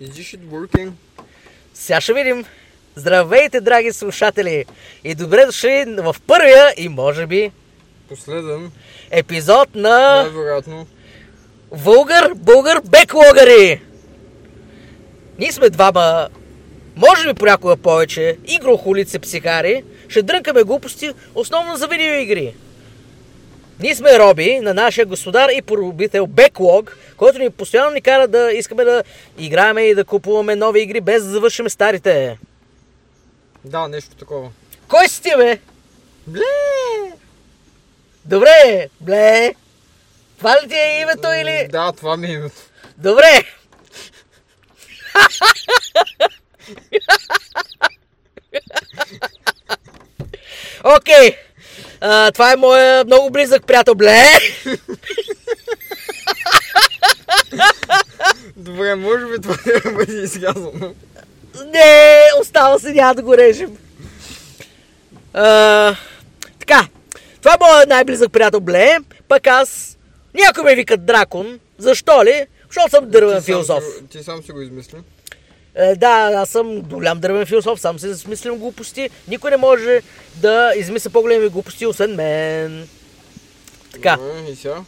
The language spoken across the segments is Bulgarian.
Is this shit working? Сега ще видим. Здравейте, драги слушатели! И добре дошли в първия и може би Последен, епизод на най-вероятно. Вългър Българ Беклогари! Ние сме двама, може би понякога повече, игрохолици психари, ще дрънкаме глупости, основно за видеоигри. Ние сме роби на нашия господар и поробител Беклог, който ни постоянно ни кара да искаме да играем и да купуваме нови игри без да завършим старите. Да, нещо такова. Кой си ти, бе? Бле! Добре, бле. Това ли ти е името или... Да, това ми е името. Добре. Окей. А, това е моя много близък приятел, бле. Добре, може би това не бъде изказано. Не, остава се, няма да го режем. А, така, това е моят най-близък приятел Бле, пък аз... Някой ме викат дракон. Защо ли? Защото съм дървен Ти сам философ. го- Ти сам си го измисли. Е, да, аз съм голям дървен философ, сам се смислям глупости. Никой не може да измисля по-големи глупости, освен мен. Така, и сега?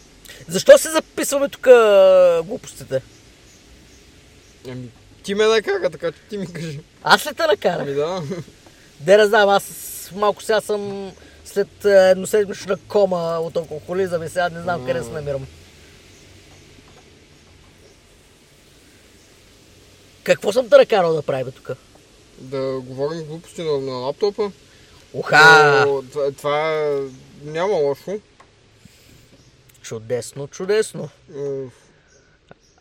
защо се записваме тук а, глупостите? Ами, ти ме накара, така че ти ми кажи. Аз ли те накарах? Ами да. Де да знам, аз малко сега съм след е, едноседмична кома от алкохолизъм и сега не знам къде се намирам. Какво съм те накарал да правим тук? Да говорим глупости на, на лаптопа. Уха! Но Това, това няма лошо. Чудесно, чудесно. Е,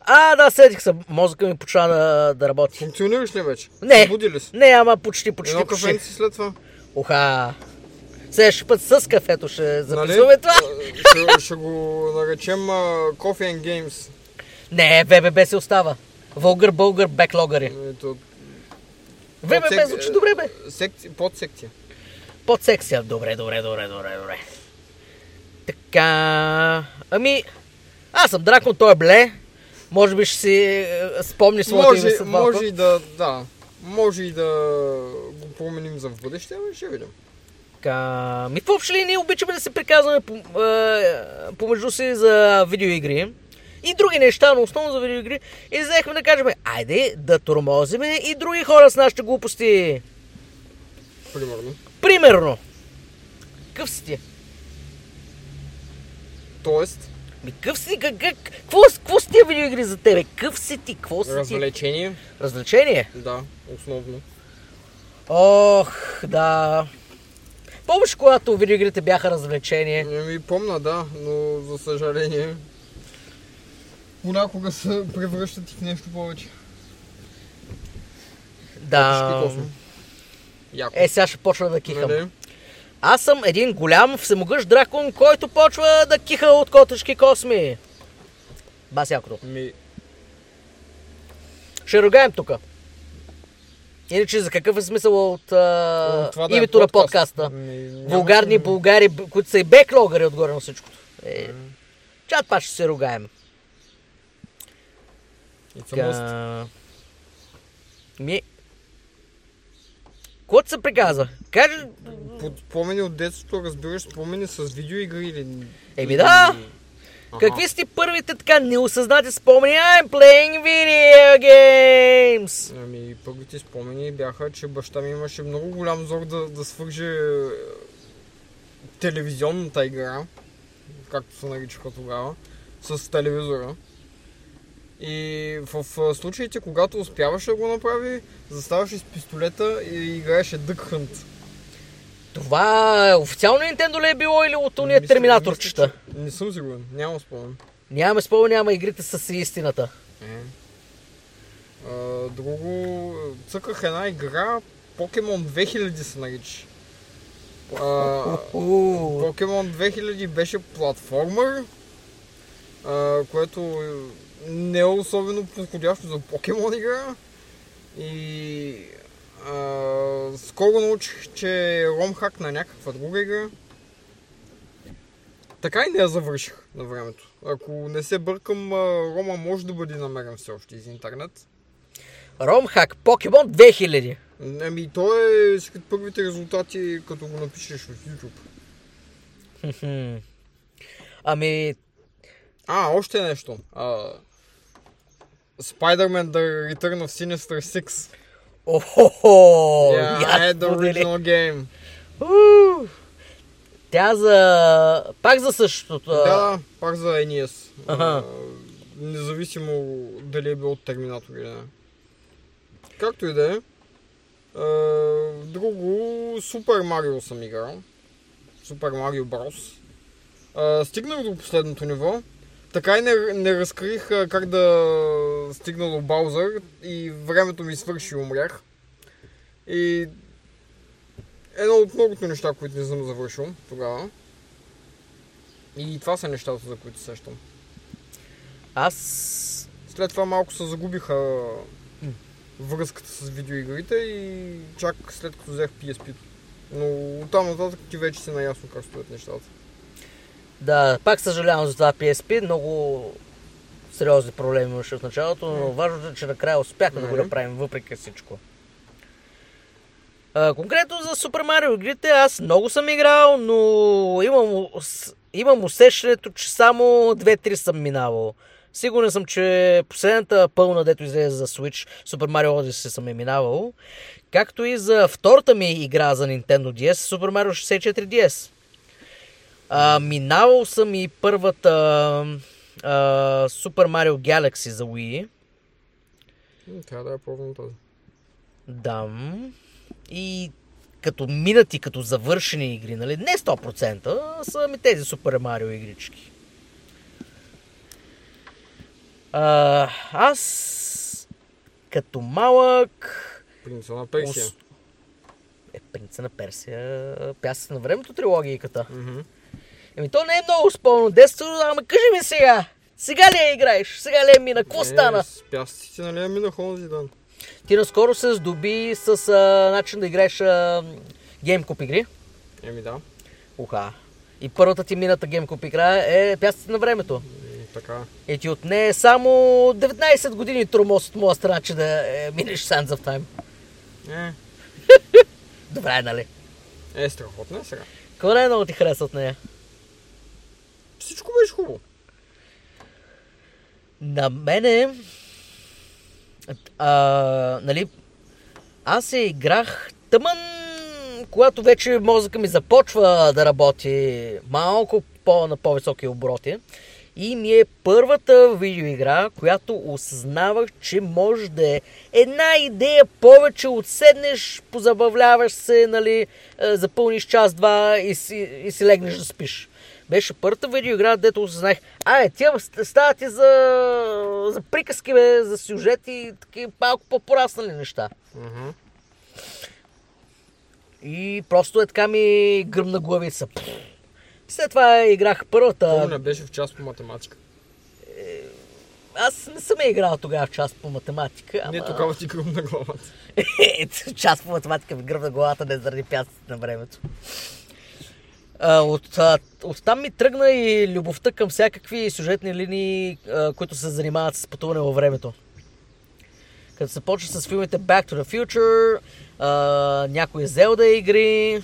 А, да, седих се. Мозъка ми почна да, да работи. Функционираш ли вече? Не. Буди ли си? Не, ама почти, почти, Едно почти. кафенце след това. Уха! Следващия път с кафето ще Нали? записваме това. А, Ще, ще го наречем uh, Coffee and Games. Не, ВББ се остава. Вългър, българ, беклогари. Ето, ВББ подсек- звучи добре, бе. Секци... Под секция. Под секция. Добре, добре, добре, добре, добре. Така... Ами... Аз съм дракон, той е бле. Може би ще си е, спомни своето име Може, малко. може и да, да. Може и да го променим за в бъдеще, ами ще видим. Така... Ми, въобще ли ние обичаме да се приказваме по, е, помежду си за видеоигри и други неща, но основно за видеоигри. И взехме да кажем, айде да тормозиме и други хора с нашите глупости. Примерно. Примерно. Какъв си ти? Тоест, Ми, къв си, как, как, какво, какво си тия видеоигри за тебе? Къв си ти? Какво си ти? развлечение. Развлечение? Да, основно. Ох, да. Помниш, когато видеоигрите бяха развлечение? Ами помна, да, но за съжаление. Понякога се превръщат и в нещо повече. Да. Яко. Е, сега ще почна да кихам. Нали? Аз съм един голям всемогъщ дракон, който почва да киха от котешки косми. Бас якото. Ми, Ще ругаем тук. Иначе за какъв е смисъл от, а, това да е името на подкаст. подкаста? Ми, Вулгарни българи, които са и беклогари отгоре на всичкото. Е, чат пак ще се ругаем. It's a must. Така... Ми... Какво ти се приказва? Кажи... Под спомени от детството, разбираш, спомени с видеоигри или... Еми да! Аха. Какви са ти първите така неосъзнати спомени? I'm playing video games! Ами, първите спомени бяха, че баща ми имаше много голям зор да, да свърже е, телевизионната игра, както се наричаха тогава, с телевизора. И в, случаите, когато успяваше да го направи, заставаше с пистолета и играеше Duck Hunt. Това официално Nintendo ли е било или от уния терминаторчета? мисля, че- Не съм сигурен, нямам спомен. Нямаме спомен, няма игрите с истината. Е. А, друго, цъках една игра, Pokemon 2000 се нарича. Pokemon 2000 беше платформер, а, което не е особено подходящо за Pokemon игра. И а, скоро научих, че е ромхак на някаква друга игра. Така и не я завърших на времето. Ако не се бъркам, Рома може да бъде намерен все още из интернет. Ромхак Покемон 2000. Ами, то е сред първите резултати, като го напишеш в YouTube. Ами, А, още нещо. А, Spider-Man The Return of Sinister 6. охо, yeah, I had the original game. Уу! Тя за... Пак за същото. Да, пак за NES. Аха. А, независимо дали е бил от Терминатор или не. Както и да е. Друго, Супер Марио съм играл. Супер Марио Брос. Стигнах до последното ниво. Така и не, не разкрих как да стигна до Баузър и времето ми свърши умрях. И едно от многото неща, които не съм завършил тогава. И това са нещата, за които се сещам. Аз... След това малко се загубиха връзката с видеоигрите и чак след като взех PSP. Но оттам нататък ти вече си наясно как стоят нещата. Да, пак съжалявам за това PSP. Много сериозни проблеми имаше в началото, но важното е, че накрая успяхме да го направим, въпреки всичко. А, конкретно за Супер Марио игрите, аз много съм играл, но имам, имам усещането, че само 2-3 съм минавал. Сигурен съм, че последната пълна, дето излезе за Switch, Super Mario Odyssey съм е минавал. Както и за втората ми игра за Nintendo DS, Super Mario 64 DS. А, минавал съм и първата а, Super Mario Galaxy за Wii. Трябва да я пробвам тази. Да. И като минати, като завършени игри, нали? Не 100%, са ми тези Супер Марио игрички. А, аз като малък... Принца на Персия. Е, принца на Персия, пясък на времето трилогийката. Мгм. Еми то не е много спълно детство, ама кажи ми сега. Сега ли я играеш? Сега ли я мина? Какво Е, стана? с пясъците, нали, я минах онзи ден. Ти наскоро се здоби с а, начин да играеш а, GameCube игри. Еми да. Уха. И първата ти мината GameCube игра е пясъците на времето. И така. И ти отне само 19 години тормоз от моя страна, че да е, минеш Sands of Time. Е, Добре, нали? е страхотно е сега. Какво не много ти хареса от нея? Всичко беше хубаво. На мене... А, нали... Аз се играх тъмън, когато вече мозъка ми започва да работи малко по, на по-високи обороти. И ми е първата видеоигра, която осъзнавах, че може да е една идея повече от седнеш, позабавляваш се, нали, е, запълниш час-два и си, и си легнеш да спиш. Беше първата видеоигра, дето осъзнах, а, е, ст- стават и за, за приказки, бе, за сюжети и такива малко по-пораснали неща. Мгм. И просто е така ми гръмна главица. След това играх първата. Помня, беше в част по математика. Аз не съм я играл тогава в част по математика. Ама... Не, тогава ти гръмна главата. Ето, част по математика ми гръмна главата, не заради пясъците на времето. А, от, а, от там ми тръгна и любовта към всякакви сюжетни линии, а, които се занимават с пътуване във времето. Като се почва с филмите Back to the Future, а, някои Zelda игри,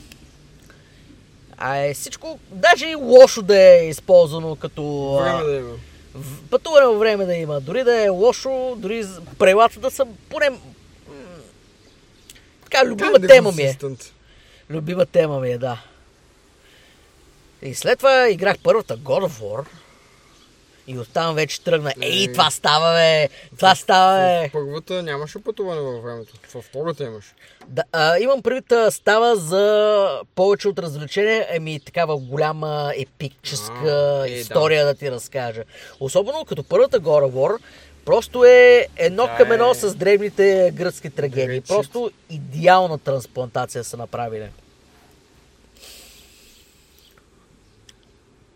а е всичко, даже и лошо да е използвано като Време да има. пътуване във време да има. Дори да е лошо, дори правилата да са поне... Така, любима тема ми е. Любима тема ми е, да. И след това играх първата God of War. И оттам вече тръгна. Ей, Е. това става, бе! Това става, бе! В първата нямаше пътуване във времето. Във втората имаш. Да, а, имам предвид, става за повече от развлечение, ами такава голяма епическа А, е, да. история да. ти разкажа. Особено като първата God of War, просто е едно Да, към едно е. с древните гръцки трагедии. Просто идеална трансплантация са направили.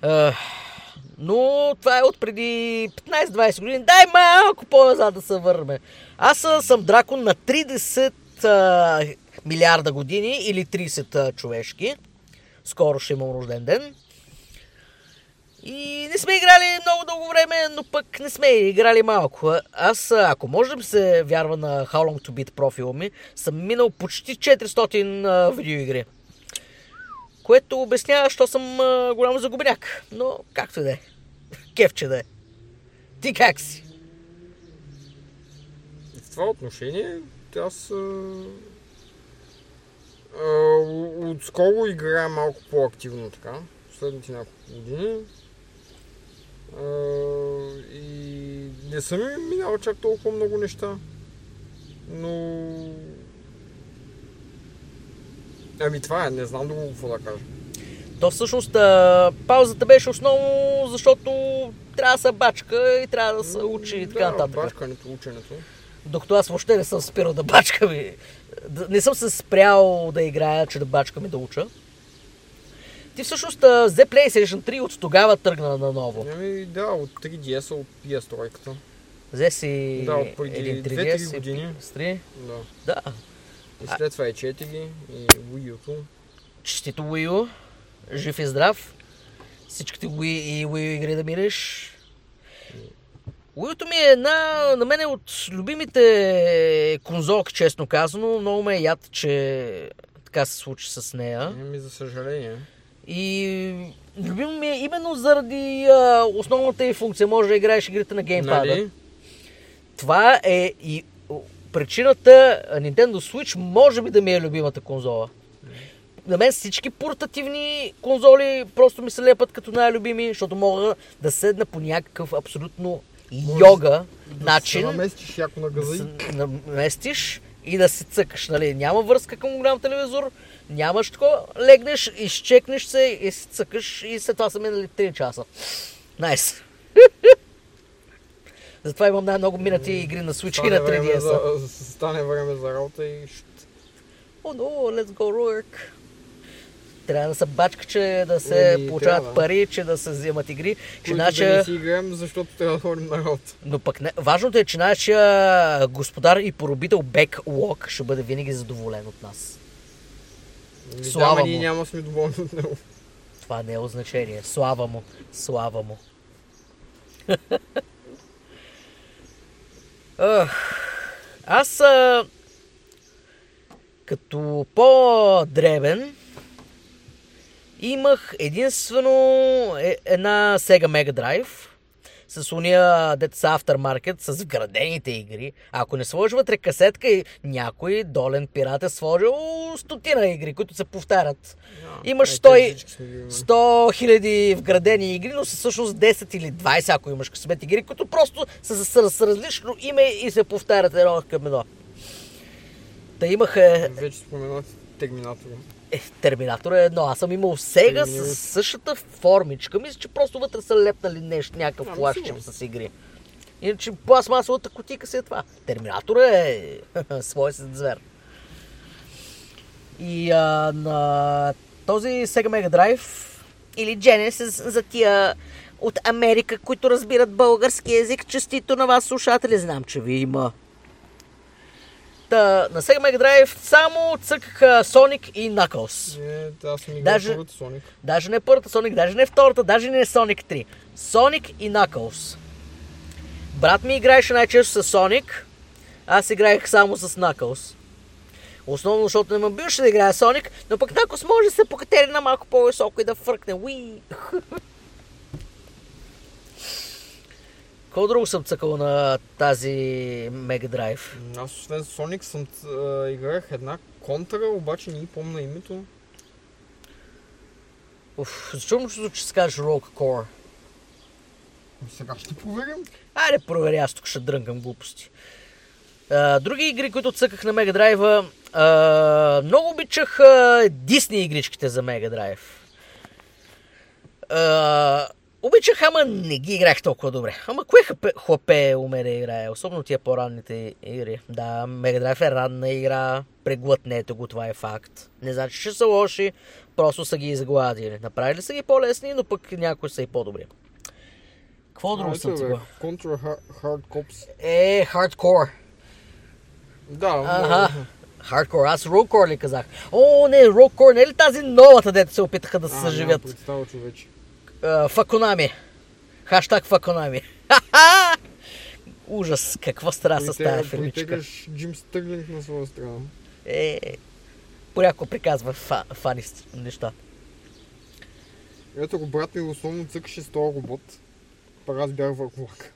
Ах, но това е от преди 15-20 години. Дай малко по-назад да се върнем. Аз а, съм дракон на 30 а, милиарда години или 30 а, човешки. Скоро ще имам рожден ден. И не сме играли много дълго време, но пък не сме играли малко. Аз, а, ако може да се вярва на How Long To Beat профила ми, съм минал почти 400 а, видеоигри. Което обяснява, що съм а, голям загубеняк. Но както и да е. Кефче да е. Ти как си? В това отношение, аз а, а, отскоро играя малко по-активно така, последните няколко години. А, и не съм ми минал чак толкова много неща, но... Ами това е, не знам друго какво да кажа. То всъщност а, паузата беше основно, защото трябва да се бачка и трябва да се учи и така да, нататък. бачкането, ученето. Докато аз въобще не съм спирал да бачкам и... Не съм се спрял да играя, че да бачкам и да уча. Ти всъщност взе PlayStation 3 от тогава тръгна на ново. Ами да, от 3DS, от PS3. Взе си Да, от преди един две-три 3DS и години. PS3. Да. Да. И след това е 4 и Wii U. Честито Wii U. Жив и здрав. Всичките Wii и Wii U игри да мириш. Wii ми е една, на мен е от любимите конзолки, честно казано. Много ме е яд, че така се случи с нея. Ами за съжаление. И любимо ми е именно заради а, основната й функция. Може да играеш игрите на геймпада. Нали? Това е и причината Nintendo Switch може би да ми е любимата конзола. На мен всички портативни конзоли просто ми се лепат като най-любими, защото мога да седна по някакъв абсолютно йога начин, Да се наместиш яко на да газа се и... наместиш и да си цъкаш. Нали? Няма връзка към голям телевизор, нямаш такова, легнеш, изчекнеш се и си цъкаш и след това са минали 3 часа. Найс. Затова имам най-много минати игри на Switch и на Стане време 3DS. за, стане време за работа и... О, но, let's go work. Трябва да се бачка, че да се Еми, получават трябва. пари, че да се вземат игри. Че Които да не си играем, защото трябва да ходим на работа. Но пък не... важното е, че нашия господар и поробител Беклок ще бъде винаги задоволен от нас. Ами Слава да, му. ние няма сме доволни от него. Това не е от значение. Слава му. Слава му. Ах, Аз а, като по-дребен имах единствено е- една Sega Mega Drive с уния деца Aftermarket с вградените игри. Ако не сложи вътре касетка и някой долен пират е сложил стотина игри, които се повтарят. Имаш Е, 100 те и- всички сме ги имали. 100 хиляди вградени игри, но са всъщност 10 или 20, ако имаш късмет игри, които просто са с, с различно име и се повтарят едно към едно. Та имаха Вече споменах Терминатора. Е, Терминатор е едно. Аз съм имал Сега с същата формичка. Мисля, че просто вътре са лепнали нещо, някакъв Ами, флашчип сигурно. с игри. Иначе пластмасовата кутика си е това. Терминатор е свой си звер. И а, на този Sega Mega Drive или Genesis за тия от Америка, които разбират български язик, честито на вас слушатели, знам, че ви има. Та, на Sega Mega Drive само цъкаха Sonic и Knuckles. Е, да, аз съм играл Даже- първата Соник. Даже не първата Sonic, даже не втората, даже не Sonic 3. Sonic и Knuckles. Брат ми играеше най-често с Sonic, аз играех само с Knuckles. Основно, защото не ме биваше да играя Sonic, но пък Knuckles може да се покатери на малко по-високо и да фръкне. Уи! Какво друго съм цъкал на тази Mega Drive? Аз освен Соник съм а, играх една контра, обаче не й помня името. Уф, чувам чувство, че си кажеш Rogue Core. Сега ще проверим. Айде, провери, аз тук ще дрънкам глупости. А, други игри, които цъках на Mega Drive, а, много обичах Дисни игричките за Mega Drive. А, обичах, ама не ги играх толкова добре. Ама кое хапе, хлапе уме да играе, особено тия по-ранните игри. Да, Drive е ранна игра, преглътнете го, това е факт. Не значи, че са лоши, просто са ги изгладили. Направили са ги по-лесни, но пък някои са и по-добри. Какво друго съм цъкал? Contra Hard, Cops. Е, хардкор. Да, Аха. Хардкор. Аз рокор ли казах? О, не, рокор. Не е ли тази новата, дето се опитаха да се А, съживят? нямам представа, човече. А, Факонами. Хаштаг Факонами. Ха-ха! Ужас, какво стара с тази фирмичка. Джим Стърлинг на своя страна. Е, понякога приказва фа, фани неща. Ето го брат ми основно цъкаше с този робот. Пък аз бях върху влак.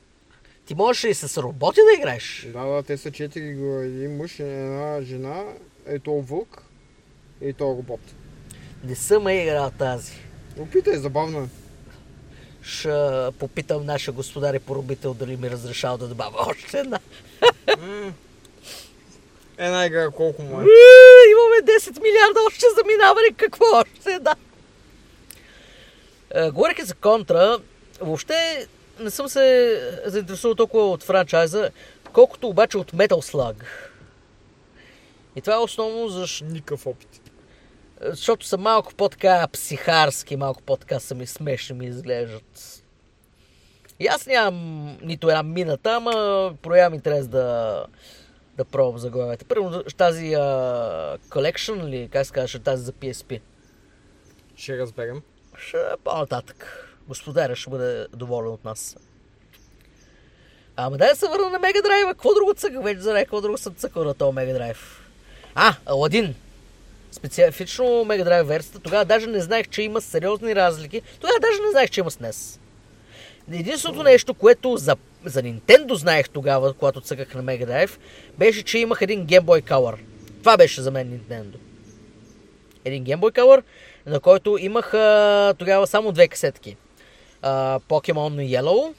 Ти можеш и с роботи да играеш. Да, да, те са четири го. Един мъж, една жена, е то вълк и то робот. Не съм я играл тази. Опитай, забавно е. Ще попитам нашия господар и поробител дали ми разрешава да добавя още една. Една игра колко му е. Уу, Имаме 10 милиарда още заминаване. Какво още една? Е, Говорейки за контра, въобще не съм се заинтересувал толкова от франчайза, колкото обаче от Metal Slug. И това е основно защо, Никакъв опит. Защото са малко по-така психарски, малко по-така са ми смешни ми изглеждат. И аз нямам нито една мината, ама проявам интерес да, да пробвам заглавията. Първо тази а, Collection или как се казваше тази за PSP. Ще разберем. Ще е по-нататък. Господаря ще бъде доволен от нас. Ама дай да се върна на Мега Драйва. Какво друго цъках вече за какво друго съм цъкал на този Мега Драйв? А, Аладин. Специфично Мега Драйв версията. Тогава даже не знаех, че има сериозни разлики. Тогава даже не знаех, че има SNES. Единственото нещо, което за, за Nintendo знаех тогава, когато цъках на Mega Drive, беше, че имах един Game Boy Color. Това беше за мен Nintendo. Един Game Boy Color, на който имах а, тогава само две касетки. Pokemon Yellow,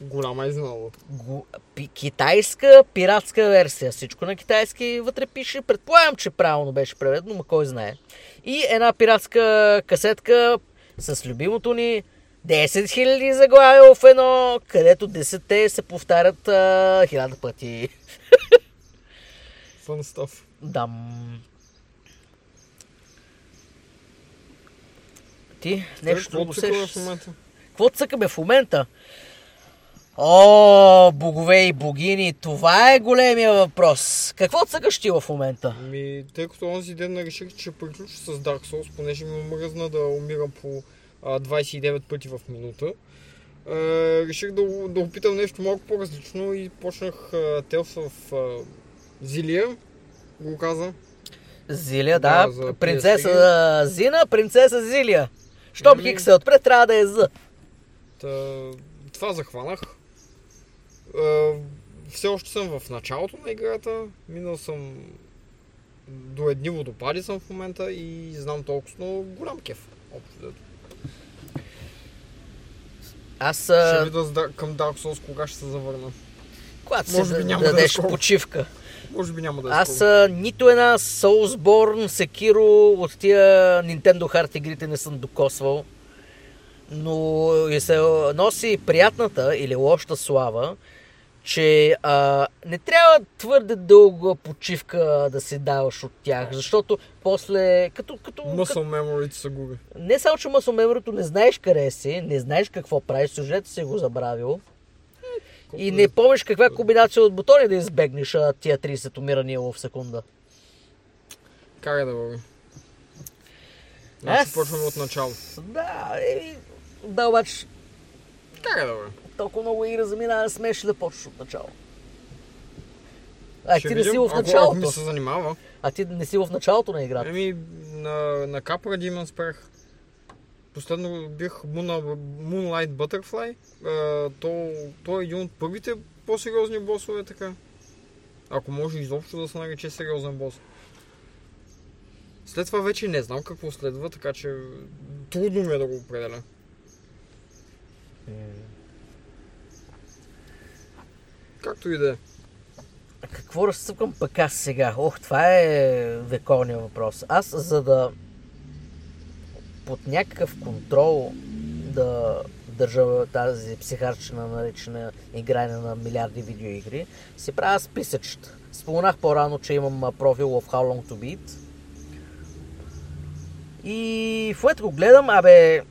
Голяма изненада. гу, пи, китайска пиратска версия. Всичко на китайски вътре пише. Предполагам, че правилно беше преведено, но кой знае. И една пиратска касетка с любимото ни 10 000 заглавия в едно, където 10 се повтарят а, хиляда пъти. Fun stuff. Дам. Ти, нещо Какво цъкаме в момента? Какво цъкаме в момента? О, богове и богини, това е големия въпрос. Какво цъкаш ти в момента? Ми, тъй като онзи ден реших, че приключа с Dark Souls, понеже ми мръзна да умирам по а, 29 пъти в минута. А, реших да, да опитам нещо малко по-различно и почнах of а, Зилия, го каза. Зилия, да. Да, принцеса Зина, принцеса Зилия. Щом Еми- отпред, трябва да е З. Та, това захванах. Все още съм в началото на играта. Минал съм до едни водопади съм в момента и знам толкова, но голям кеф. Общо. Аз, Ще а, видя с Dar- към Dark Souls кога ще се завърна. когато може се би да- няма да е дадеш почивка. Може би няма да е Аз а, нито една Soulsborne, Sekiro от тия Nintendo Heart игрите не съм докосвал. Но и се носи приятната или лошата слава, че а, не трябва твърде дълга почивка да си даваш от тях, защото после, като, като, като Muscle memory се губи. не само, че масо меморито не знаеш къде си, не знаеш какво правиш, сюжета си го забравил и не помниш каква комбинация от бутони да избегнеш а, тия 30 умирания в секунда. Как е да върви? Значи Аз- почваме от начало. Да, е, да, обаче Как е да върви? Толкова много игра замина, не смееш да почнеш от начало. А Ще ти не си в Ако- Ако началото. ми се занимава. А ти не си в началото на играта. Еми, на, на Capra Demon спрях. Последно бих Moon, Moonlight Butterfly. А, то, то е един от първите по-сериозни босове, така. Ако може изобщо да се нарече сериозен бос. След това вече не знам какво следва, така че трудно ми е да го определя. Както и да е. Какво разцъпкам пък аз сега? Ох, това е вековният въпрос. Аз, за да под някакъв контрол да държа тази психарчина наречена игране на милиарди видеоигри, си правя списъчета. Споменах по-рано, че имам профил в How Long to Beat. И в го гледам, абе,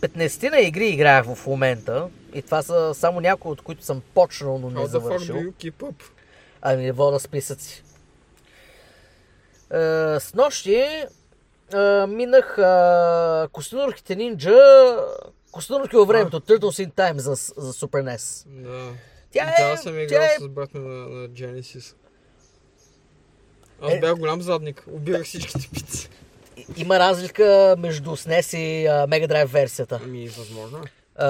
15 на игри играях в момента. И това са само някои, от които съм почнал, но не How the fuck завършил. do you keep up? Ами вода списъци. Е, с нощи е, минах е, Костинурките нинджа Костенурки във времето, Turtles in Time за, за Super NES. Да. Тя е... съм Тя играл е с брат на, на Genesis. Аз Е. бях голям задник. Убирах всичките пици. има разлика между SNES и Mega Drive версията. Ами, възможно е.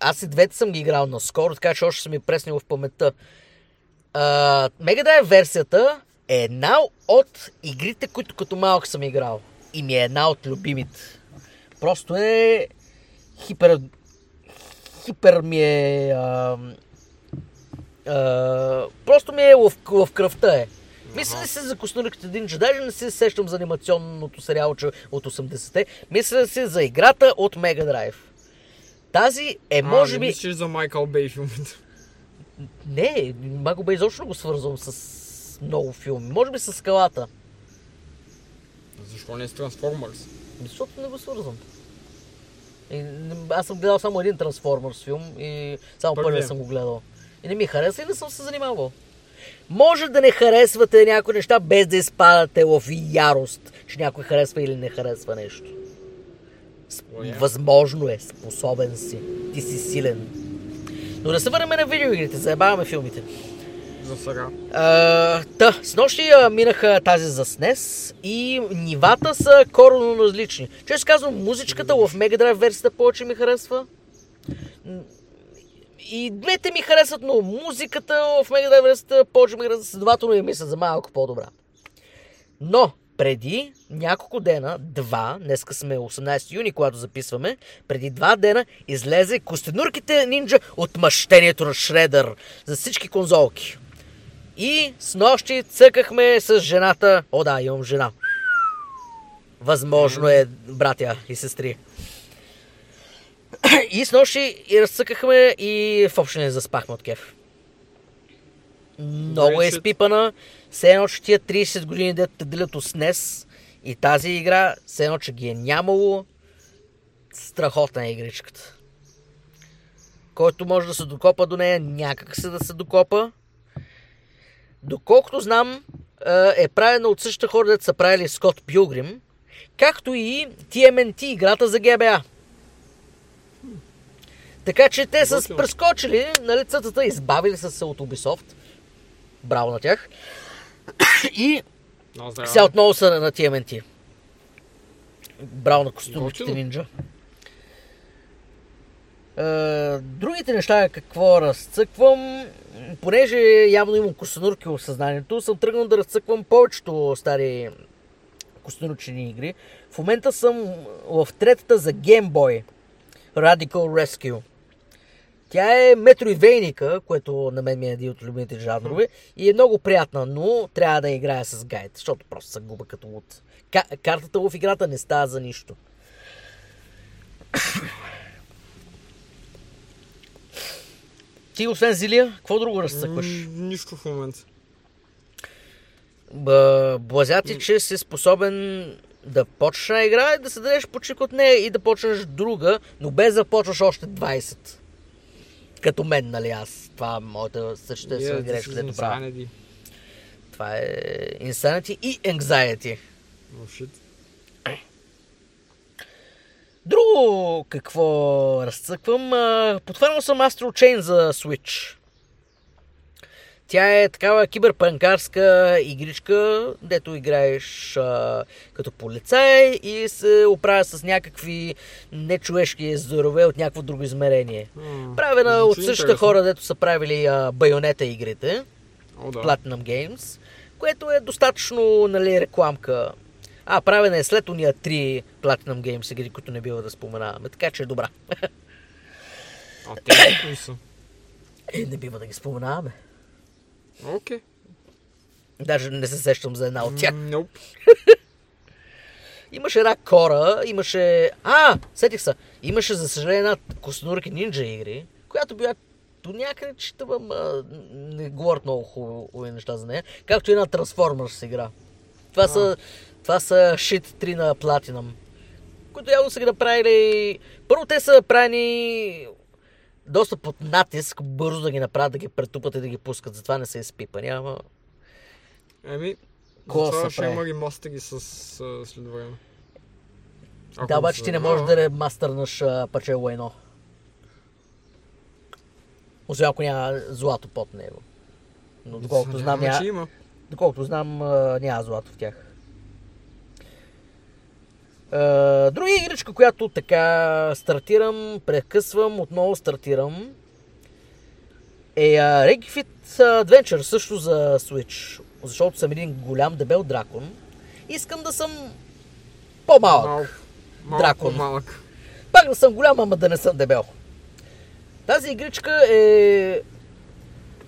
Аз и двете съм ги играл наскоро, така че още съм ми преснил в паметта. А, Mega Drive версията е една от игрите, които като малък съм играл. И ми е една от любимите. Просто е хипер... Хипер ми е... А, а, просто ми е в, в кръвта е. Мисля ли се за Костнуриката Динджа? Даже не се сещам за анимационното сериалче от 80-те. Мисля се за играта от Mega Drive. Тази е, може а, би... мислиш за Майкъл Бей филмите. Не, Маго Бей изобщо го свързвам с много филми. Може би с скалата. Защо не с Трансформърс? Защото не го свързвам. И, аз съм гледал само един Трансформърс филм и само Първия. първия съм го гледал. И не ми хареса и не съм се занимавал. Може да не харесвате някои неща, без да изпадате в ярост, че някой харесва или не харесва нещо. Възможно е, способен си, ти си силен. Но да се върнем на видеоигрите, заебаваме филмите. За сега. А, Та, с нощи а, минаха тази за SNES и нивата са коренно различни. Често казвам, музичката в Mega Drive версията повече ми харесва. И двете ми харесват, но музиката в Mega Drive версията повече ми харесва, следователно я мисля за малко по-добра. Но, преди няколко дена, два, днеска сме 18 юни, когато записваме, преди два дена излезе Костенурките нинджа отмъщението на Шредър за всички конзолки. И с нощи цъкахме с жената. О да, имам жена. Възможно е, братя и сестри. И с нощи и разцъкахме и в общи не заспахме от кеф. Много е изпипана. Все едно, че тия 30 години дето те делят от SNES и тази игра, все едно, че ги е нямало. Страхотна е игричката. Който може да се докопа до нея, някак се да се докопа. Доколкото знам, е правена от същите хора, дето са правили Скот Пилгрим, както и TMNT, играта за GBA. Така че те са прескочили, нали, цъцата, избавили са се от Ubisoft. Браво на тях. И сега отново са на, TMNT. Браво на костюмите нинджа. Е, другите неща, какво разцъквам, понеже явно имам костенурки в съзнанието, съм тръгнал да разцъквам повечето стари костенурчени игри. В момента съм в третата за Game Boy. Radical Rescue. Тя е метроивейника, което на мен ми е един от любимите жанрове и е много приятна, но трябва да играя с гайд, защото просто се губа като луд. Ка- картата в играта не става за нищо. Ти, освен Зилия, какво друго разцъкваш? Нищо в момента. Блазя ти, че си способен да почнеш игра и да се дадеш почивка от нея и да почнеш друга, но без да почваш още 20. Като мен, нали аз. Това е моята съществена Yeah, грешка, this is дето правя. Това е insanity и anxiety. Oh. Друго какво разцъквам? Подхванал съм Astral Chain за Switch. Тя е такава киберпанкарска игричка, дето играеш а, като полицай и се оправя с някакви нечовешки здорове от някакво друго измерение. М, Правена от същите интересно. хора, дето са правили а, байонета игрите. О, да. Platinum Games, което е достатъчно нали, рекламка. А, правена е след уния три Platinum Games игри, които не бива да споменаваме, така че е добра. А те кои са? Е, не бива да ги споменаваме. Окей. Даже не се сещам за една от тях. Nope. Имаше една кора, имаше... А, сетих се. Имаше, за съжаление, една Коснурки Нинджа игри, която била до някъде читавам, а, не говорят много хубави неща за нея, както и една Transformers игра. Това са, това са Shit 3 на Platinum, които явно са ги направили... Първо те са правени доста под натиск, бързо да ги направят, да ги претупат и да ги пускат, затова не са изпипани, ама... Еми, Какво това се ще има ремастери с а, след време. Ако Да, обаче ти не можеш да ремастърнаш Пачело 1. Освен ако няма злато под него. Но доколкото знам, Няма, доколкото знам няма злато в тях. А, друга игричка, която така стартирам, прекъсвам, отново стартирам е а, Ring Fit Adventure, също за Switch. Защото съм един голям дебел дракон. Искам да съм по-малък. Малко. Малко Дракон. малък. Пак да съм голям, ама да не съм дебел. Тази игричка е...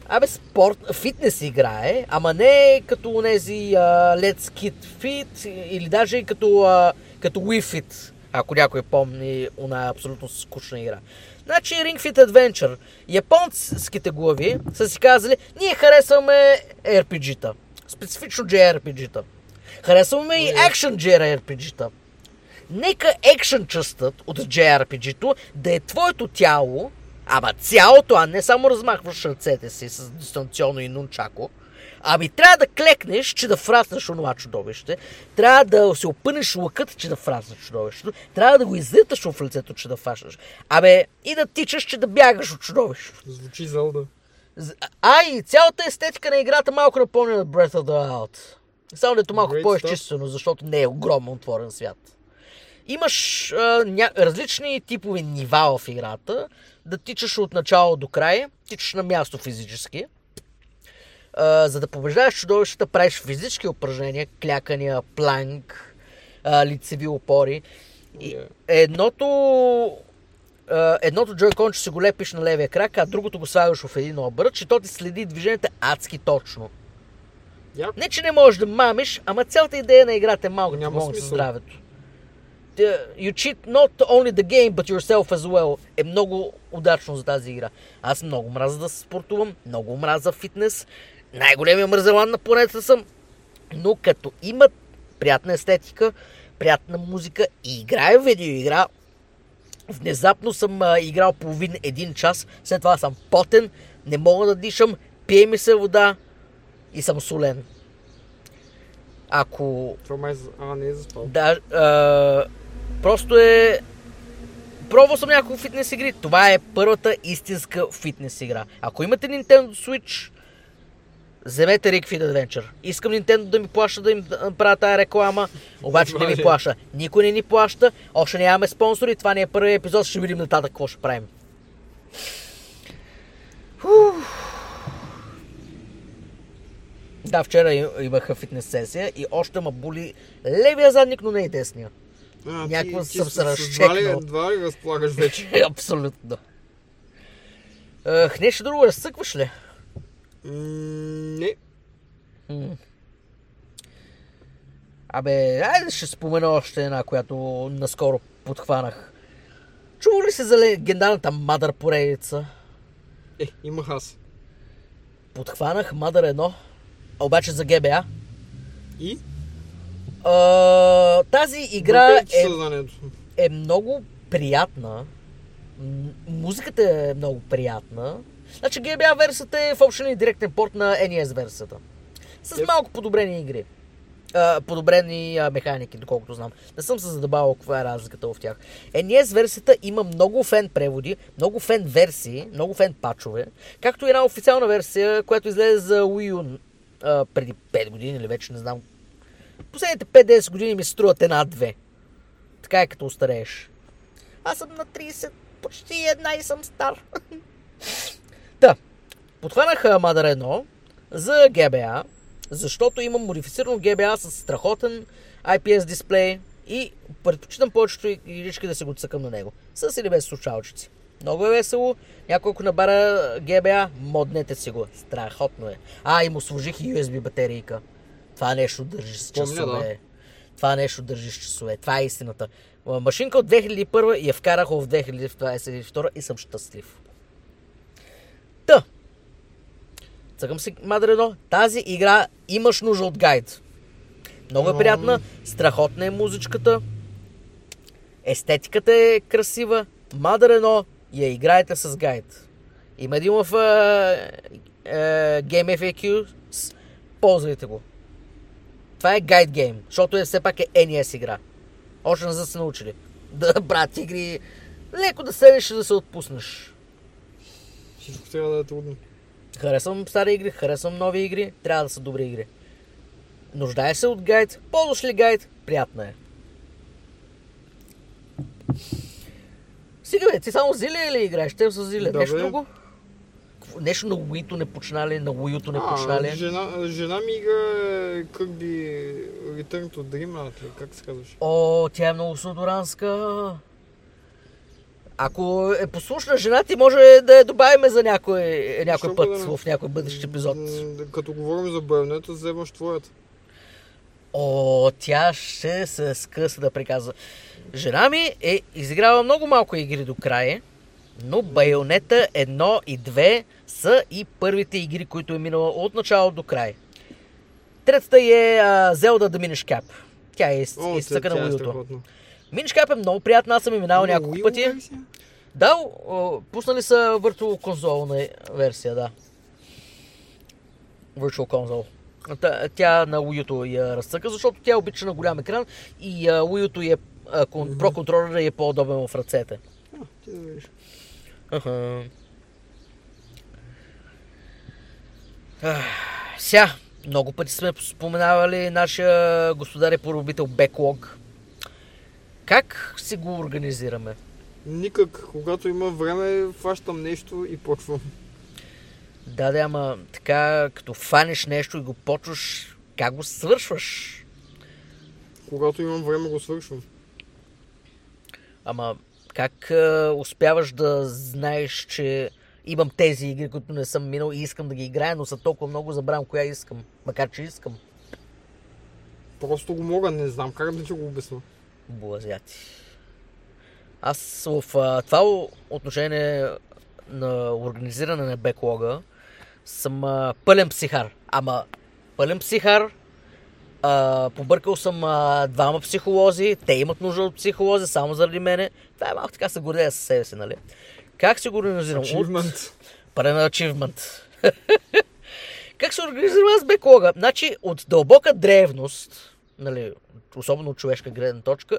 Абе, спорт, фитнес играе, ама не като тези uh, Let's Kid Fit или даже и като, uh, като Wii Fit, ако някой помни она абсолютно скучна игра. Значи Ring Fit Adventure. Японските глави са си казали, ние харесваме RPG-та. Специфично JRPG-та. Харесваме и Action JRPG-та. Нека екшен частът от JRPG-то да е твоето тяло, ама цялото, а не само размахваш ръцете си с дистанционно и нунчако, ами трябва да клекнеш, че да фраснеш онова чудовище, трябва да се опънеш лъкът, че да фраснеш чудовището, трябва да го изриташ в лицето, че да фашнеш. Абе, и да тичаш, че да бягаш от чудовището. Звучи Зелда. З- А и цялата естетика на играта малко напомня на Breath of the Wild. Само дето малко по-изчистено, защото не е огромен отворен свят. Имаш а, ня... различни типови нива в играта, да тичаш от начало до край, тичаш на място физически. А, за да побеждаваш чудовищата, правиш физически упражнения, клякания, планк, а, лицеви опори. И Yeah. едното а, едното джойконче си го лепиш на левия крак, а другото го слагаш в един обръч и то ти следи движенията адски точно. Яп. Не, че не можеш да мамиш, ама цялата идея на играта е малко Няма помогне с смисъл. здравето. You cheat not only the game, but yourself as well е много удачно за тази игра. Аз много мраза да спортувам, много мраза фитнес. Най-големия мързелан на планетата съм. Но като имат приятна естетика, приятна музика и играя видеоигра, Внезапно съм а, играл половин един час, след това съм потен, не мога да дишам, пие ми се вода и съм солен. Ако Това май... за- А, не е заспал. да, а, просто е... Пробвал съм няколко фитнес игри. Това е първата истинска фитнес игра. Ако имате Nintendo Switch, вземете Ring Fit Adventure. Искам Nintendo да ми плаща да им правя тази реклама, обаче не ми плаща. Никой не ни плаща, още нямаме спонсори, това не е първият епизод, ще видим нататък какво ще правим. Фух. Да, вчера им- имаха фитнес сесия и още ма боли левия задник, но не и десния. А, Някакво ти съм се разчекнал. Два ли, разполагаш вече? Абсолютно. Ах, нещо друго, разсъкваш ли? Не. М. Абе, айде ще спомена още една, която наскоро подхванах. Чува ли се за легендарната Мадър поредица? Е, имах аз. Подхванах Мадър 1, а обаче за GBA. И? А, тази игра е, е много приятна. Музиката е много приятна. Значи GBA версията е в общен и директен порт на NES версията. С Yep. малко подобрени игри. А, подобрени а, механики, доколкото знам. Не съм се задабавал каква е разликата в тях. NES версията има много фен преводи, много фен версии, много фен пачове, както и една официална версия, която излезе за Wii U а, преди 5 години или вече не знам. Последните 5-10 години ми струват една-две. Така е като устарееш. Аз съм на 30, почти една и съм стар. Та, подхванах а, Mother 1 за GBA, защото имам модифицирано GBA с страхотен IPS дисплей и предпочитам повечето игрички да се го цъкам на него. С или без слушалчици. Много е весело. Някой ако набара GBA, моднете си го. Страхотно е. А, и му сложих и USB батерийка. Това нещо държи с Помня, часове. Това нещо държи с часове. Това е истината. Ма, Машинка от 2001 и я вкарах в 2022 и съм щастлив. Та. Цъкам си Мадър 1. Тази игра имаш нужда от гайд. Много е Ам. приятна, страхотна е музичката, естетиката е красива. 1 я играете с гайд. Има един в Game FAQ, ползвайте го. Това е гайд гейм, защото е все пак е NES игра. Още не са се научили. Да правят игри, леко да седнеш и да се отпуснеш. Всичко трябва да е трудно. Харесвам стари игри, харесвам нови игри, трябва да са добри игри. Нуждае се от гайд, ползваш ли гайд, приятно е. Сега бе, ти само Зиле или играеш? Те с Зиле. Да, Нещо бе. друго? Нещо на Wii-то не почнали, на Wii-то не А, почнали. жена, жена ми игра Kirby Return to Dreamland, как се казваш? О, тя е много судоранска. Ако е послушна жена ти, може да я добавиме за някой, някой Що път бъдем? в някой бъдещ епизод. Като говорим за байонета, вземаш твоята. О, тя ще се скъса да приказва. Жена ми е изиграла много малко игри до края, но Байонета 1 и 2 са и първите игри, които е минала от начало до край. Третата е а, Zelda The Minish Cap. Тя е из, О, изцъка тя на е Wii-то. страхотна. Cap е много приятна, аз съм я минал На няколко пъти. версия? Да, пуснали са Virtual Console версия, да. Virtual Console. Тя на Wii я разцъка, защото тя обича на голям екран и Wii е, Pro контролера е по-удобен в ръцете. А, ти да видиш. Аха. Ах, Сега, много пъти сме споменавали нашия господар и поробител Backlog. Как си го организираме? Никак, когато има време, фащам нещо и почвам. Да, да, ама така, като фанеш нещо и го почваш, как го свършваш? Когато имам време, го свършвам. Ама как а, успяваш да знаеш, че имам тези игри, които не съм минал и искам да ги играя, но са толкова много, забравям коя искам. Макар, че искам. Просто го мога, не знам как да ти го обясня. Блазяти. Аз в а, това отношение на организиране на беклога съм а, пълен психар. Ама пълен психар. А, побъркал съм а, двама психолози. Те имат нужда от психолози само заради мене. Това е малко така се гордея със себе си, нали? Как се го организирам? Achievement. Пълен ачивмент. как се организирам аз беклога? Значи, от дълбока древност, нали, особено от човешка гледна точка,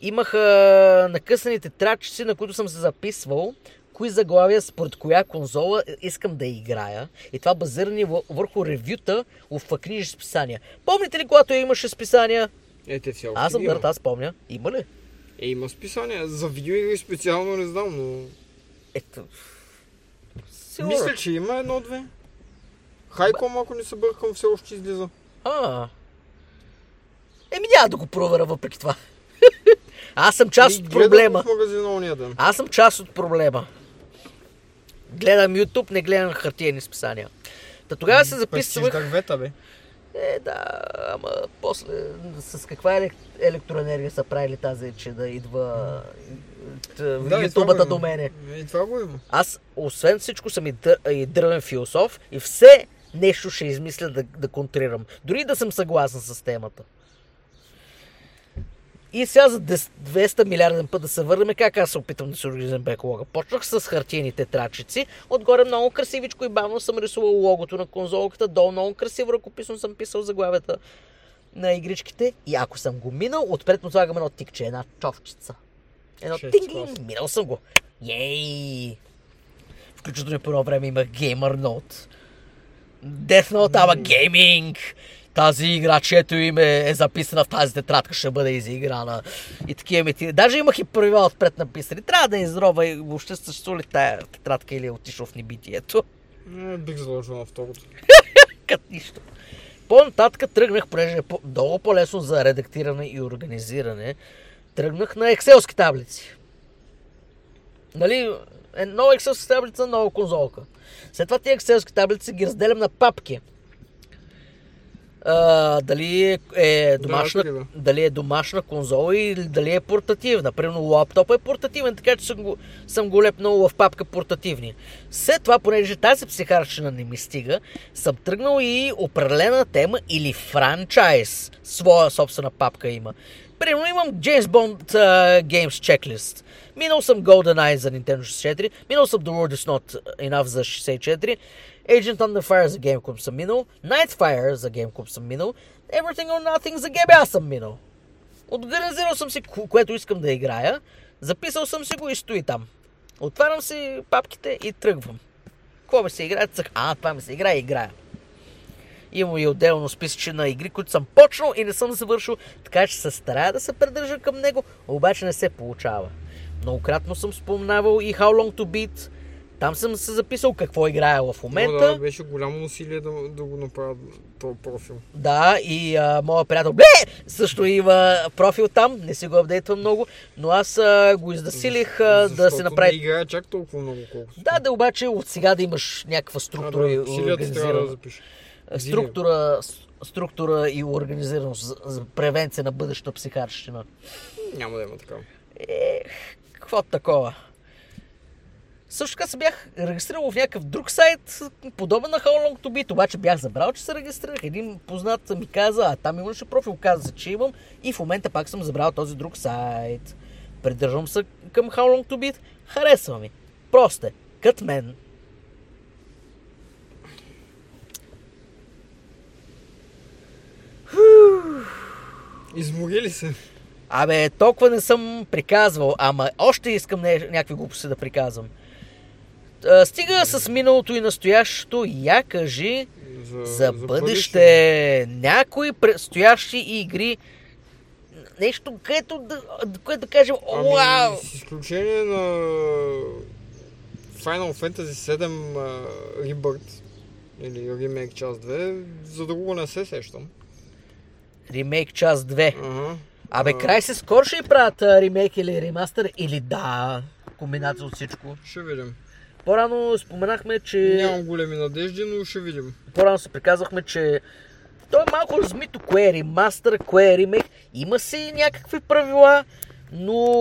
имах а, накъсаните трачици, на които съм се записвал, кои заглавия според коя конзола искам да играя. И това базирани въ- върху ревюта в книжни списания. Помните ли, когато имаше списания? Е, те все Аз съм дърт, аз помня. Има ли? Е, има списания. За видеоигри специално не знам, но... Ето. Сигурно. Мисля, че има едно-две. Хайком, ако не се бъркам, все още излиза. А. Еми няма да го проверя въпреки това. Аз съм част от проблема. Аз съм част от проблема. Гледам YouTube, не гледам хартиени списания. Та тогава се записвах... дървета, бе. Е, да, ама после с каква елек... електроенергия са правили тази, че да идва това ютубата до мене. И това го има. Аз, освен всичко, съм и, дър... и дръвен философ и все нещо ще измисля да, да контрирам. Дори да съм съгласен с темата. И сега за 10 200 милиарден път да се върнем, как аз се опитвам да се организирам беклога. Почнах с хартиените трачици, отгоре много красивичко и бавно съм рисувал логото на конзолката, долу много красиво ръкописно съм писал заглавията на игричките и ако съм го минал, отпред му слагам едно тикче, една човчица. Едно тинг, минал съм го. Ей! Включително и по едно време имах Gamer Note. Death Note, ама гейминг! Тази игра, чието име е записана в тази тетрадка, ще бъде изиграна. И такива ми. Даже имах и правила отпред написани. Трябва да изрова и въобще съществува ли тая тетрадка или е отишъл в небитието. Е, бих заложил на второто. Кът нищо. По-нататък тръгнах, понеже е много по-лесно за редактиране и организиране, тръгнах на екселски таблици. Нали, е нова екселска таблица, нова конзолка. След това тези екселски таблици ги разделям на папки. А, дали е, е домашна, такива. дали е домашна конзола или дали е портативна. Примерно лаптопа е портативен, така че съм го, съм го лепнал в папка портативни. След това, понеже тази психарщина не ми стига, съм тръгнал и определена тема или франчайз. Своя собствена папка има. Примерно имам James Bond uh, Games Checklist. Минал съм GoldenEye за Nintendo 64, минал съм The World is Not Enough за 64, Agent on the Fire за GameCube съм минал, Nightfire за GameCube съм минал, Everything or Nothing за GB аз съм минал. Организирал съм си, ко- което искам да играя, записал съм си го и стои там. Отварям си папките и тръгвам. Какво ми се играе? Цък, а, това ми се играе, играя. Имам и отделно списъче на игри, които съм почнал и не съм завършил, така че се старая да се придържа към него, обаче не се получава. Многократно съм спомнавал и How Long to Beat. Там съм се записал какво играя в момента. да, беше голямо усилие да, да го направя този профил. Да, и а, моят приятел Бле! също има профил там, не си го апдейтвам много, но аз а, го издасилих а, да се направи... не играя чак толкова много, колкото. Да, да, обаче от сега да имаш някаква А, структура и да, усилията трябва да запиша. Структура, структура и организираност за, за превенция на бъдеща психарщина. Няма да има такава. Ех, какво такова? Също така се бях регистрирал в някакъв друг сайт, подобен на How Long to Beat, обаче бях забрал, че се регистрирах. Един познат ми каза, а там имаше профил, каза се, че имам и в момента пак съм забрал този друг сайт. Придържам се към How Long to Beat, харесва ми. Просто е, кът мен. Измори ли се? Абе, толкова не съм приказвал, ама още искам не, някакви глупости да приказвам. А, стига с миналото и настоящето, я кажи За, за, бъдеще. Някои предстоящи игри, нещо, което да, което да кажем, Ами, вау! с изключение на Final Fantasy 7 uh, Rebirth или Remake част 2, за друго не се сещам. Ремейк част 2. Ага. Абе, край се скоро ще правят ремейк или ремастър, или да, комбинация от всичко. Ще видим. По-рано споменахме, че... Нямам големи надежди, но ще видим. по-рано се приказахме, че то е малко размито кое е ремастър, кое е ремейк. Има си някакви правила, но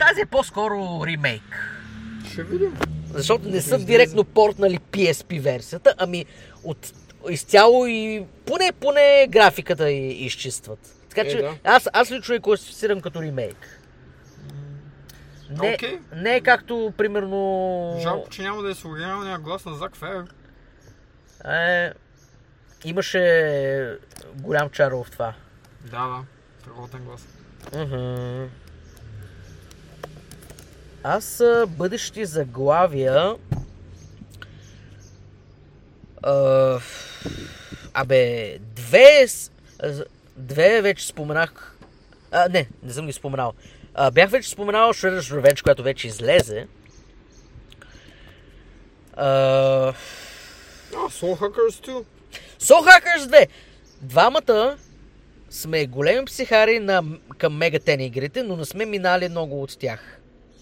тази е по-скоро ремейк. Ще видим. Защото не са директно портнали PSP версията, ами от изцяло и поне, поне графиката изчистват. Така Е, че да. аз, аз лично я класифицирам като ремейк. Не, Окей. не е както, примерно... Жалко, че няма да е с оригиналния глас на Зак Фер. Е, имаше голям чар в това. Да, да. Страхотен глас. Мгм. Аз бъдещи заглавия... А, абе, две... Две вече споменах... А, не, не съм ги споменал. А, бях вече споменал Shredder's Revenge, която вече излезе. А, А, Soul Hackers 2. Soul Hackers 2! Двамата сме големи психари на, към Мега Тен игрите, но не сме минали много от тях.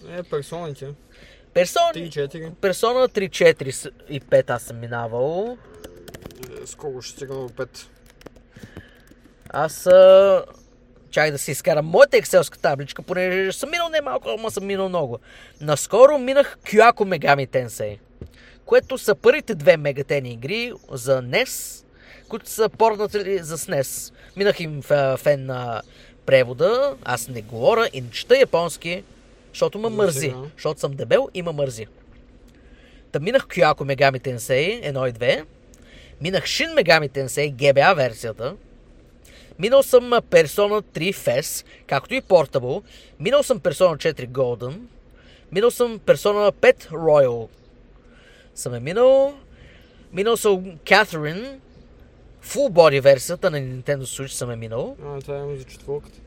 Е, персоните. Персона, 3-4. персона 3, 4 с- и 5 аз съм минавал. Е, Скоро ще стигна до 5. Аз а... чак да си изкарам моята екселска табличка, понеже съм минал не малко, ама съм минал много. Наскоро минах Kyoako Megami Tensei, което са първите две мегатени игри за NES, които са порнати за SNES. Минах им в фен на превода, аз не говоря и не чета японски, защото ме мързи. Защото съм дебел и ме мързи. Та минах Kyoako Megami Tensei 1 и 2, минах Shin Megami Tensei GBA версията, Минал съм Persona 3 FES, както и Portable. Минал съм Persona 4 Golden. Минал съм Persona 5 Royal. Съм е минал. Минал съм Catherine. Full body версията на Nintendo Switch съм е минал. А, това имам за четвърката.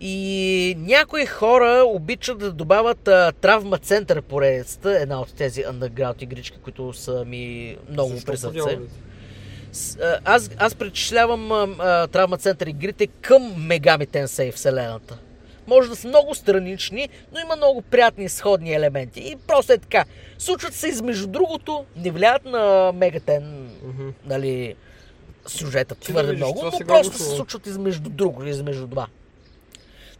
И някои хора обичат да добавят а, Травма Център поредицата, една от тези underground игрички, които са ми много Защо при сърце. подявалите? Аз, аз причислявам а, а, Травма Център игрите към Megami Tensei вселената. Може да са много странични, но има много приятни сходни елементи. И просто е така. Случват се измежду другото, не влияят на Мегатен, Мгм. нали, сюжета твърде много, но просто се случват измежду друго, измежду два.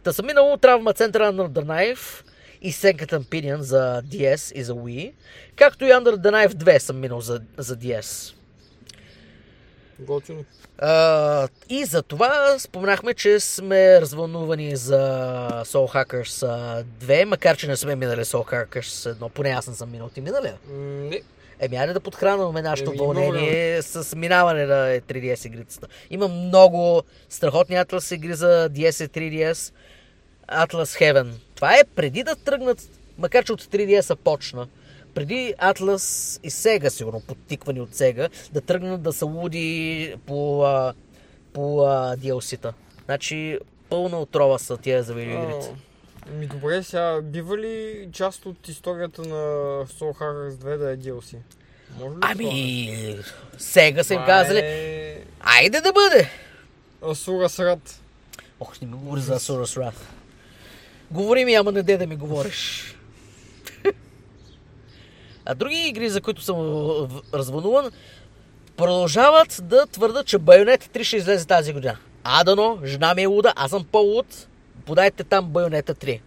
Та съм минал Травма Центъра на Knife и Second Opinion за DS и за Wii, както и Under the Knife 2 съм минал за, за DS. Готино. А, и за това споменахме, че сме развълнувани за Soul Hackers а, 2, макар че не сме минали Soul Hackers 1, поне аз не съм минал. Ти минали? ли? М, Не. Еми, айде да подхранваме нашето Еми, вълнение с минаване на 3DS игрицата. Има много страхотни Atlas игри за DS и 3DS. Atlas Heaven. Това е преди да тръгнат, макар че от 3DS почна, преди Atlas и Sega, сигурно подтиквани от Sega, да тръгнат да са луди по, а, по а, DLC-та. Значи пълна отрова са тия за видеоигрите. А, Ми добре, сега бива ли част от историята на Soul Hackers 2 да е DLC? Може ли Ами, Сега са им това? казали, Е... айде да бъде. Асура Срат. Ох, не ми говори за Асурас Wrath. Говори ми, ама не де да ми говориш. а други игри, за които съм развълнуван, продължават да твърдат, че Байонета 3 ще излезе тази година. Адано, жена ми е луда, аз съм по-луд. Подайте там Байонета 3.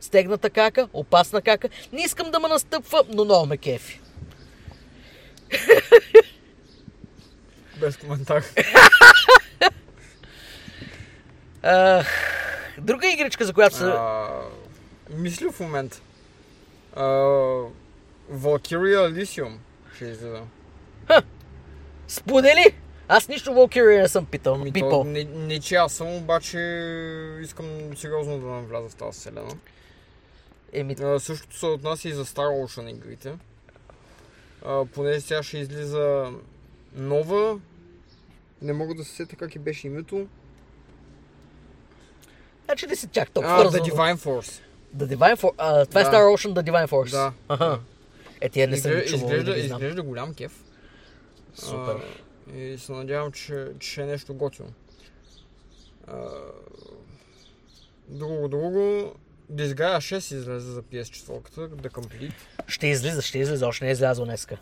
Стегната кака, опасна кака. Не искам да ме настъпва, но много ме кефи. Без коментар. Друга игричка, за която се... Мисля в момента. Valkyria Elysium ще излезе. Сподели! Аз нищо Valkyrie не съм питал. Ами то, не, не че аз съм, обаче искам сериозно да навляза в тази вселена. Еми, А, същото се отнася и за Star Ocean игрите. А, понеже сега ще излиза нова. Не мога да се сетя как и беше името. значи не си чак толкова А, The. Divine Force. The Divine Force. А, това е Да. Star Ocean The Divine Force. Да. Аха. Е, тия не съм Изглежда, чувал, изглежда, да изглежда голям кеф. Супер. А, и се надявам, че, че е нещо готино. А, друго, друго. Disgaea 6 излезе за PS4, The Complete. Ще излиза, ще излиза. Още не е излязъл днеска.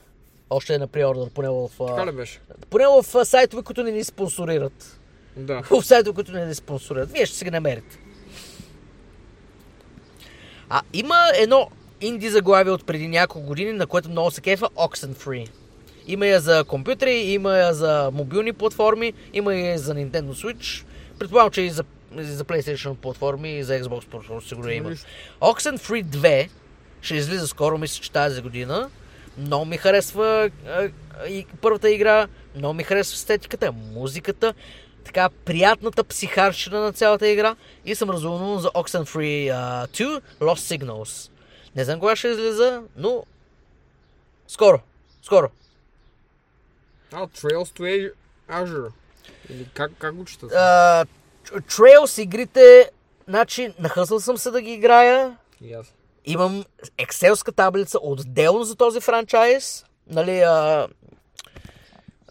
Още е на приордър, поне в, Така ли беше? поне в сайтове, които не ни спонсорират. Да. В сайтове, които не ни спонсорират. Вие ще си ги намерите. А има едно инди заглавие от преди няколко години, на което много се кефа Oxenfree. Има я за компютри, има я за мобилни платформи, има я за Nintendo Switch. Предполагам, че и за, за PlayStation платформи и за Xbox платформи сигурно има. Нищо. Oxenfree 2 ще излиза скоро, мисля, че тази година. Много ми харесва а, и първата игра, много ми харесва естетиката, музиката, така приятната психарщина на цялата игра и съм развълнуван за Oxenfree а, 2 Lost Signals. Не знам кога ще излиза, но скоро, скоро. А, Trails to Azure. Или как, как го четат? А, Trails игрите, значи нахъсал съм се да ги играя, аз. имам екселска таблица отделно за този франчайз. Нали, а,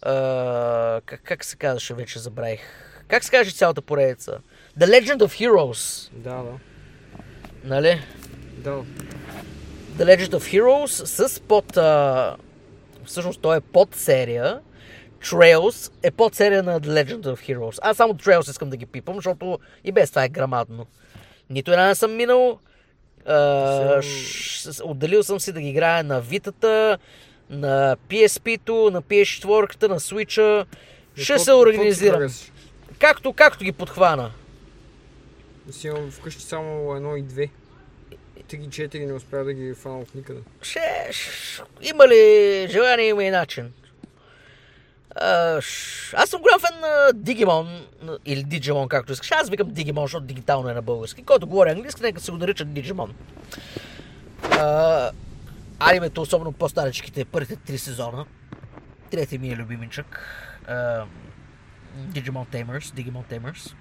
а, как, как се казваше, вече забравих. Как се казваше цялата поредица? The Legend of Heroes, Да, да. нали? Да. The Legend of Heroes с под... А, всъщност той е под серия. Trails е под серия на The Legend of Heroes. Аз само Trails искам да ги пипам, защото и без това е грамадно. Нито една не съм минал. А, ш- отделил съм си да ги играя на Витата, на PSP-то, на PS4, на Switch-а. Ще се организирам. Както, както ги подхвана. Си имам вкъщи само едно и две. Три ги четири не успя да ги фана от никъде. Ще, има ли желание, има и начин. Аз съм голям фен на Digimon, или Digimon, както искаш. Аз викам Digimon, защото дигитално е на български. Който говори английски, нека се го нарича Digimon. А, анимето, особено по-старичките, първите три сезона. Трети ми е любимичък. А, Digimon Tamers, Digimon Tamers.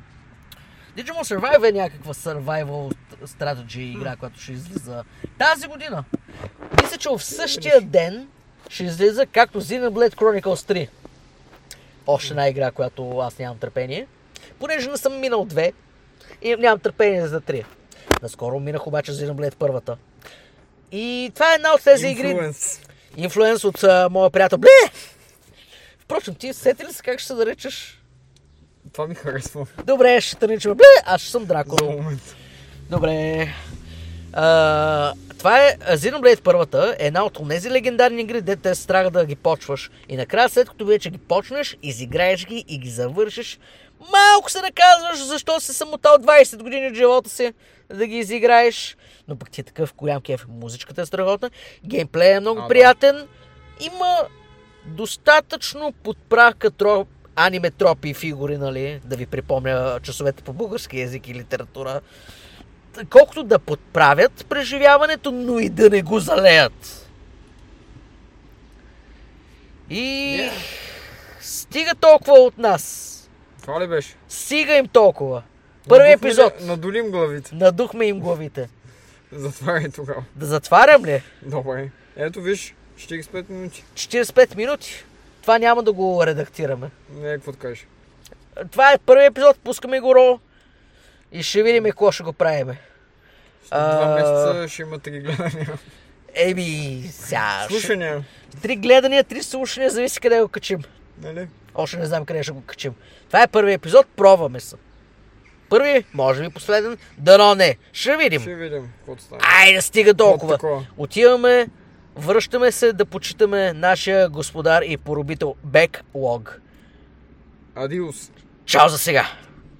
Digimon Survive е някаква survival strategy игра, която ще излиза тази година. Мисля, че в същия ден ще излиза както Xenoblade Chronicles 3. Още една игра, която аз нямам търпение. Понеже не съм минал две и нямам търпение за три. Наскоро минах обаче Xenoblade първата. И това е една от тези игри. Инфлуенс. От а, моя приятел. Бле! Впрочем, ти сети ли се как ще се наричаш? Това ми харесва. Добре, ще наричаме. Бле! Аз ще съм Дракон. За момент. Добре. А, това е Xenoblade първата, е една от тези легендарни игри, де те страх да ги почваш. И накрая, след като вече ги почнеш, изиграеш ги и ги завършиш, малко се наказваш, защо си самотал 20 години от живота си да ги изиграеш. Но пък ти е такъв голям кеф. Музичката е страхотна, геймплея е много А, да. приятен. има достатъчно подправка тро... аниме тропи и фигури, нали, да ви припомня часовете по български язик и литература, колкото да подправят преживяването, но и да не го залеят. И Yeah. стига толкова от нас. Това ли беше? Стига им толкова. Първи Надухме ли- епизод. Надулим главите. Надухме им главите. Затваряй тогава. Да затварям ли? Добре. Ето виж, 45 минути. 45 минути. Това няма да го редактираме. Не, какво да кажеш. Това е първи епизод, пускаме го ро. И ще видим какво ще го правиме. След два месеца ще има три гледания. Еми, сега. Слушания. Три гледания, три слушания, зависи къде го качим. Нали? Още не знам къде ще го качим. Това е първи епизод, пробваме се. Първи, може би последен, дано не. Ще видим. Ще видим какво стане. Айде, стига толкова. Отиваме, връщаме се да почитаме нашия господар и поробител Беклог. Адиус. Чао за сега!